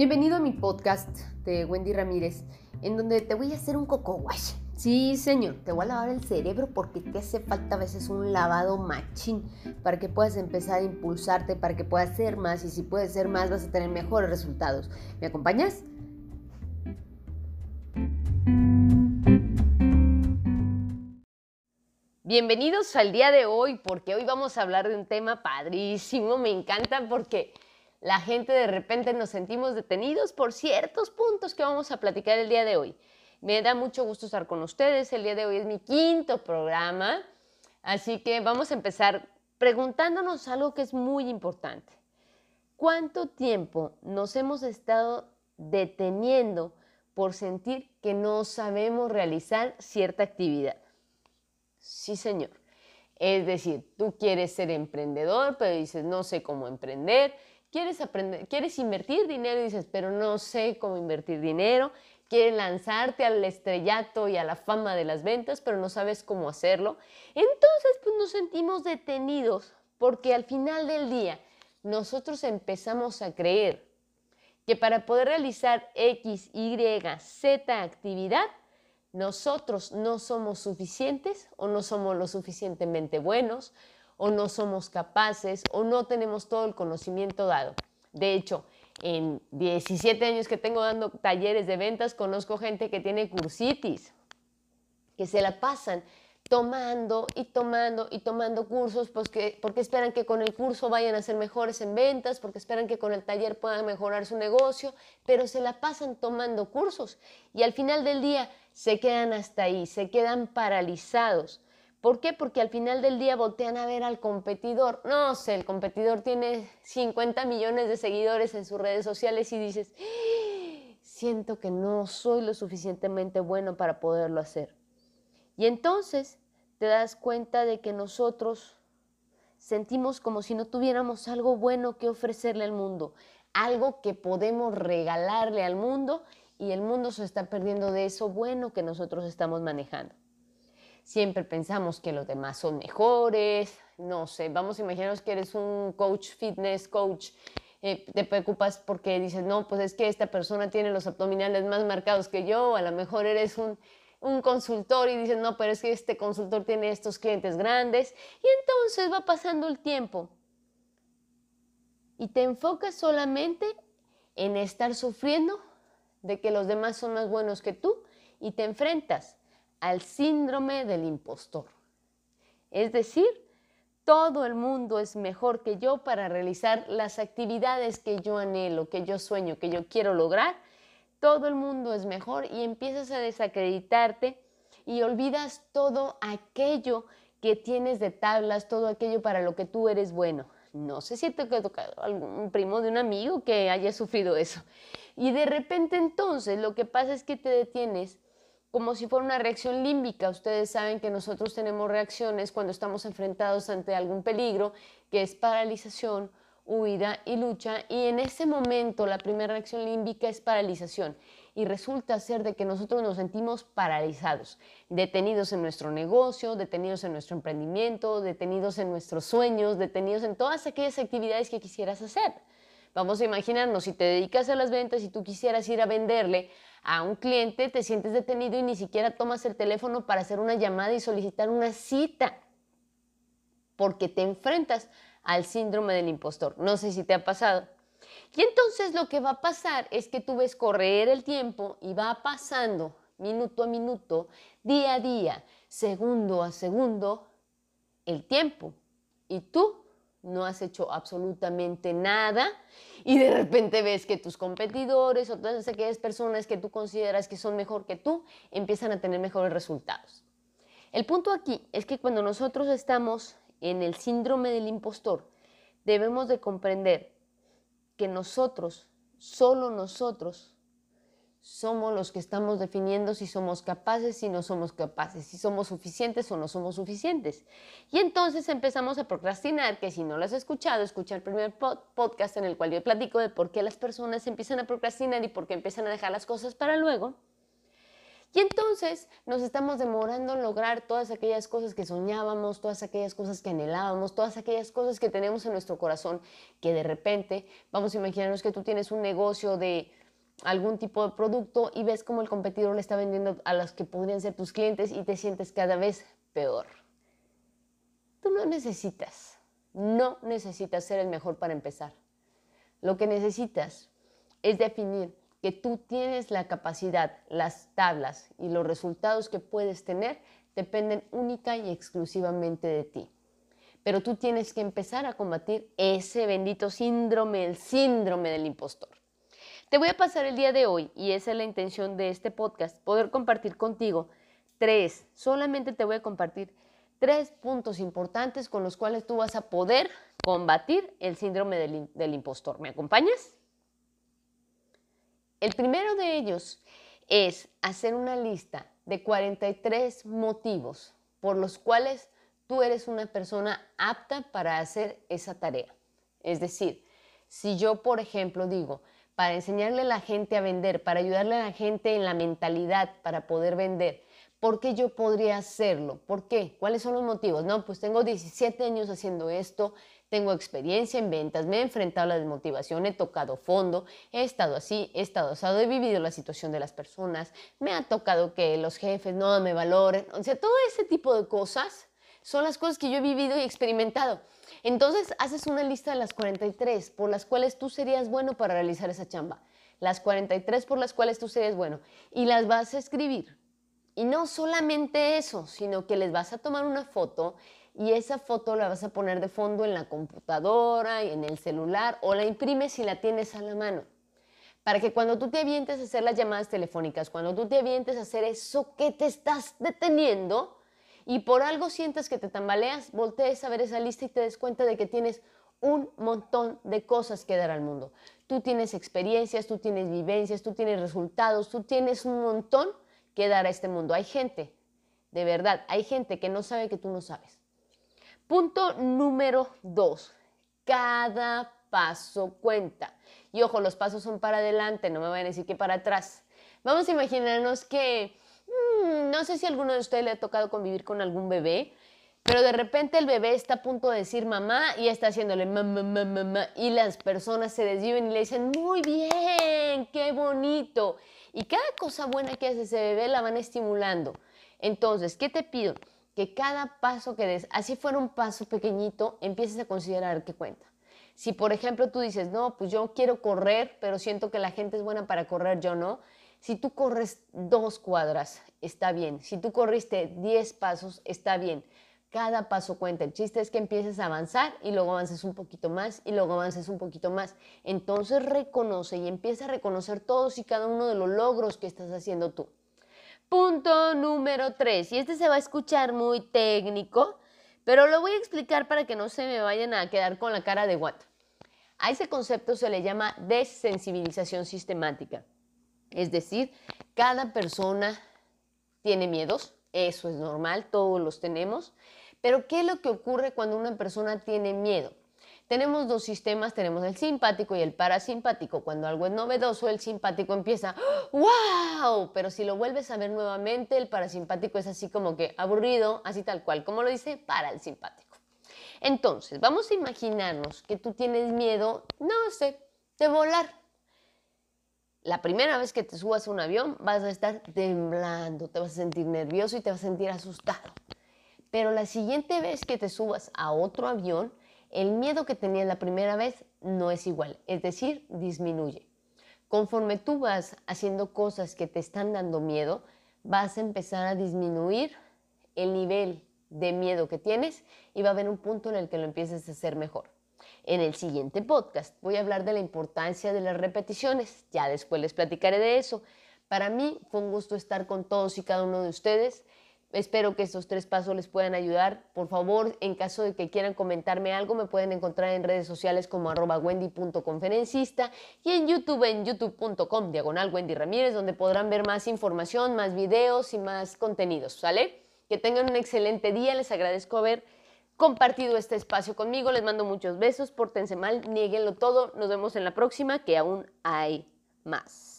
Bienvenido a mi podcast de Wendy Ramírez, en donde te voy a hacer un coco wash. Sí, señor, te voy a lavar el cerebro porque te hace falta a veces un lavado machín para que puedas empezar a impulsarte, para que puedas ser más y si puedes ser más vas a tener mejores resultados. ¿Me acompañas? Bienvenidos al día de hoy porque hoy vamos a hablar de un tema padrísimo, me encanta porque la gente de repente nos sentimos detenidos por ciertos puntos que vamos a platicar el día de hoy. Me da mucho gusto estar con ustedes. El día de hoy es mi quinto programa, así que vamos a empezar preguntándonos algo que es muy importante. ¿Cuánto tiempo nos hemos estado deteniendo por sentir que no sabemos realizar cierta actividad? Sí, señor. Es decir, tú quieres ser emprendedor, pero dices, no sé cómo emprender quieres aprender, quieres invertir dinero y dices, pero no sé cómo invertir dinero, quieres lanzarte al estrellato y a la fama de las ventas, pero no sabes cómo hacerlo. Entonces, pues nos sentimos detenidos porque al final del día nosotros empezamos a creer que para poder realizar X, Y, Z actividad, nosotros no somos suficientes o no somos lo suficientemente buenos o no somos capaces o no tenemos todo el conocimiento dado. De hecho, en 17 años que tengo dando talleres de ventas, conozco gente que tiene cursitis, que se la pasan tomando y tomando y tomando cursos porque, porque esperan que con el curso vayan a ser mejores en ventas, porque esperan que con el taller puedan mejorar su negocio, pero se la pasan tomando cursos y al final del día se quedan hasta ahí, se quedan paralizados. ¿Por qué? Porque al final del día voltean a ver al competidor. No sé, el competidor tiene 50 millones de seguidores en sus redes sociales y dices, ¡Ah! siento que no soy lo suficientemente bueno para poderlo hacer. Y entonces te das cuenta de que nosotros sentimos como si no tuviéramos algo bueno que ofrecerle al mundo, algo que podemos regalarle al mundo y el mundo se está perdiendo de eso bueno que nosotros estamos manejando. Siempre pensamos que los demás son mejores, no sé, vamos a imaginarnos que eres un coach, fitness coach, eh, te preocupas porque dices, no, pues es que esta persona tiene los abdominales más marcados que yo, a lo mejor eres un, un consultor y dices, no, pero es que este consultor tiene estos clientes grandes, y entonces va pasando el tiempo. Y te enfocas solamente en estar sufriendo de que los demás son más buenos que tú y te enfrentas al síndrome del impostor. Es decir, todo el mundo es mejor que yo para realizar las actividades que yo anhelo, que yo sueño, que yo quiero lograr. Todo el mundo es mejor y empiezas a desacreditarte y olvidas todo aquello que tienes de tablas, todo aquello para lo que tú eres bueno. No sé si te ha tocado algún primo de un amigo que haya sufrido eso. Y de repente entonces lo que pasa es que te detienes como si fuera una reacción límbica. Ustedes saben que nosotros tenemos reacciones cuando estamos enfrentados ante algún peligro, que es paralización, huida y lucha. Y en ese momento la primera reacción límbica es paralización. Y resulta ser de que nosotros nos sentimos paralizados, detenidos en nuestro negocio, detenidos en nuestro emprendimiento, detenidos en nuestros sueños, detenidos en todas aquellas actividades que quisieras hacer. Vamos a imaginarnos, si te dedicas a las ventas y tú quisieras ir a venderle a un cliente, te sientes detenido y ni siquiera tomas el teléfono para hacer una llamada y solicitar una cita, porque te enfrentas al síndrome del impostor. No sé si te ha pasado. Y entonces lo que va a pasar es que tú ves correr el tiempo y va pasando minuto a minuto, día a día, segundo a segundo, el tiempo. Y tú no has hecho absolutamente nada y de repente ves que tus competidores o todas aquellas personas que tú consideras que son mejor que tú empiezan a tener mejores resultados. El punto aquí es que cuando nosotros estamos en el síndrome del impostor, debemos de comprender que nosotros, solo nosotros, somos los que estamos definiendo si somos capaces, y no somos capaces, si somos suficientes o no somos suficientes. Y entonces empezamos a procrastinar, que si no lo has escuchado, escucha el primer podcast en el cual yo platico de por qué las personas empiezan a procrastinar y por qué empiezan a dejar las cosas para luego. Y entonces nos estamos demorando en lograr todas aquellas cosas que soñábamos, todas aquellas cosas que anhelábamos, todas aquellas cosas que tenemos en nuestro corazón, que de repente, vamos a imaginarnos que tú tienes un negocio de algún tipo de producto y ves cómo el competidor le está vendiendo a los que podrían ser tus clientes y te sientes cada vez peor. Tú no necesitas, no necesitas ser el mejor para empezar. Lo que necesitas es definir que tú tienes la capacidad, las tablas y los resultados que puedes tener dependen única y exclusivamente de ti. Pero tú tienes que empezar a combatir ese bendito síndrome, el síndrome del impostor. Te voy a pasar el día de hoy, y esa es la intención de este podcast, poder compartir contigo tres, solamente te voy a compartir tres puntos importantes con los cuales tú vas a poder combatir el síndrome del, del impostor. ¿Me acompañas? El primero de ellos es hacer una lista de 43 motivos por los cuales tú eres una persona apta para hacer esa tarea. Es decir, si yo, por ejemplo, digo, para enseñarle a la gente a vender, para ayudarle a la gente en la mentalidad para poder vender, ¿por qué yo podría hacerlo? ¿Por qué? ¿Cuáles son los motivos? No, pues tengo 17 años haciendo esto, tengo experiencia en ventas, me he enfrentado a la desmotivación, he tocado fondo, he estado así, he estado asado, he vivido la situación de las personas, me ha tocado que los jefes no me valoren, o sea, todo ese tipo de cosas son las cosas que yo he vivido y experimentado. Entonces haces una lista de las 43 por las cuales tú serías bueno para realizar esa chamba. Las 43 por las cuales tú serías bueno. Y las vas a escribir. Y no solamente eso, sino que les vas a tomar una foto y esa foto la vas a poner de fondo en la computadora y en el celular o la imprimes si la tienes a la mano. Para que cuando tú te avientes a hacer las llamadas telefónicas, cuando tú te avientes a hacer eso que te estás deteniendo y por algo sientas que te tambaleas, voltees a ver esa lista y te des cuenta de que tienes un montón de cosas que dar al mundo. Tú tienes experiencias, tú tienes vivencias, tú tienes resultados, tú tienes un montón que dar a este mundo. Hay gente, de verdad, hay gente que no sabe que tú no sabes. Punto número dos, cada paso cuenta. Y ojo, los pasos son para adelante, no me vayan a decir que para atrás. Vamos a imaginarnos que, no sé si alguno de ustedes le ha tocado convivir con algún bebé, pero de repente el bebé está a punto de decir mamá y está haciéndole mamá, mamá, mamá, y las personas se desviven y le dicen, muy bien, qué bonito. Y cada cosa buena que hace ese bebé la van estimulando. Entonces, ¿qué te pido? que cada paso que des, así fuera un paso pequeñito, empieces a considerar que cuenta. Si por ejemplo tú dices, no, pues yo quiero correr, pero siento que la gente es buena para correr, yo no. Si tú corres dos cuadras, está bien. Si tú corriste diez pasos, está bien. Cada paso cuenta. El chiste es que empieces a avanzar y luego avances un poquito más y luego avances un poquito más. Entonces reconoce y empieza a reconocer todos y cada uno de los logros que estás haciendo tú. Punto número 3. Y este se va a escuchar muy técnico, pero lo voy a explicar para que no se me vayan a quedar con la cara de what. A ese concepto se le llama desensibilización sistemática. Es decir, cada persona tiene miedos, eso es normal, todos los tenemos, pero ¿qué es lo que ocurre cuando una persona tiene miedo? Tenemos dos sistemas, tenemos el simpático y el parasimpático. Cuando algo es novedoso, el simpático empieza, ¡wow! Pero si lo vuelves a ver nuevamente, el parasimpático es así como que aburrido, así tal cual, como lo dice para el simpático. Entonces, vamos a imaginarnos que tú tienes miedo, no sé, de volar. La primera vez que te subas a un avión vas a estar temblando, te vas a sentir nervioso y te vas a sentir asustado. Pero la siguiente vez que te subas a otro avión, el miedo que tenías la primera vez no es igual, es decir, disminuye. Conforme tú vas haciendo cosas que te están dando miedo, vas a empezar a disminuir el nivel de miedo que tienes y va a haber un punto en el que lo empieces a hacer mejor. En el siguiente podcast voy a hablar de la importancia de las repeticiones, ya después les platicaré de eso. Para mí fue un gusto estar con todos y cada uno de ustedes. Espero que estos tres pasos les puedan ayudar. Por favor, en caso de que quieran comentarme algo, me pueden encontrar en redes sociales como arroba wendy.conferencista y en YouTube en youtube.com diagonal Wendy Ramírez, donde podrán ver más información, más videos y más contenidos. ¿Sale? Que tengan un excelente día. Les agradezco haber compartido este espacio conmigo. Les mando muchos besos. Pórtense mal, nieguenlo todo. Nos vemos en la próxima, que aún hay más.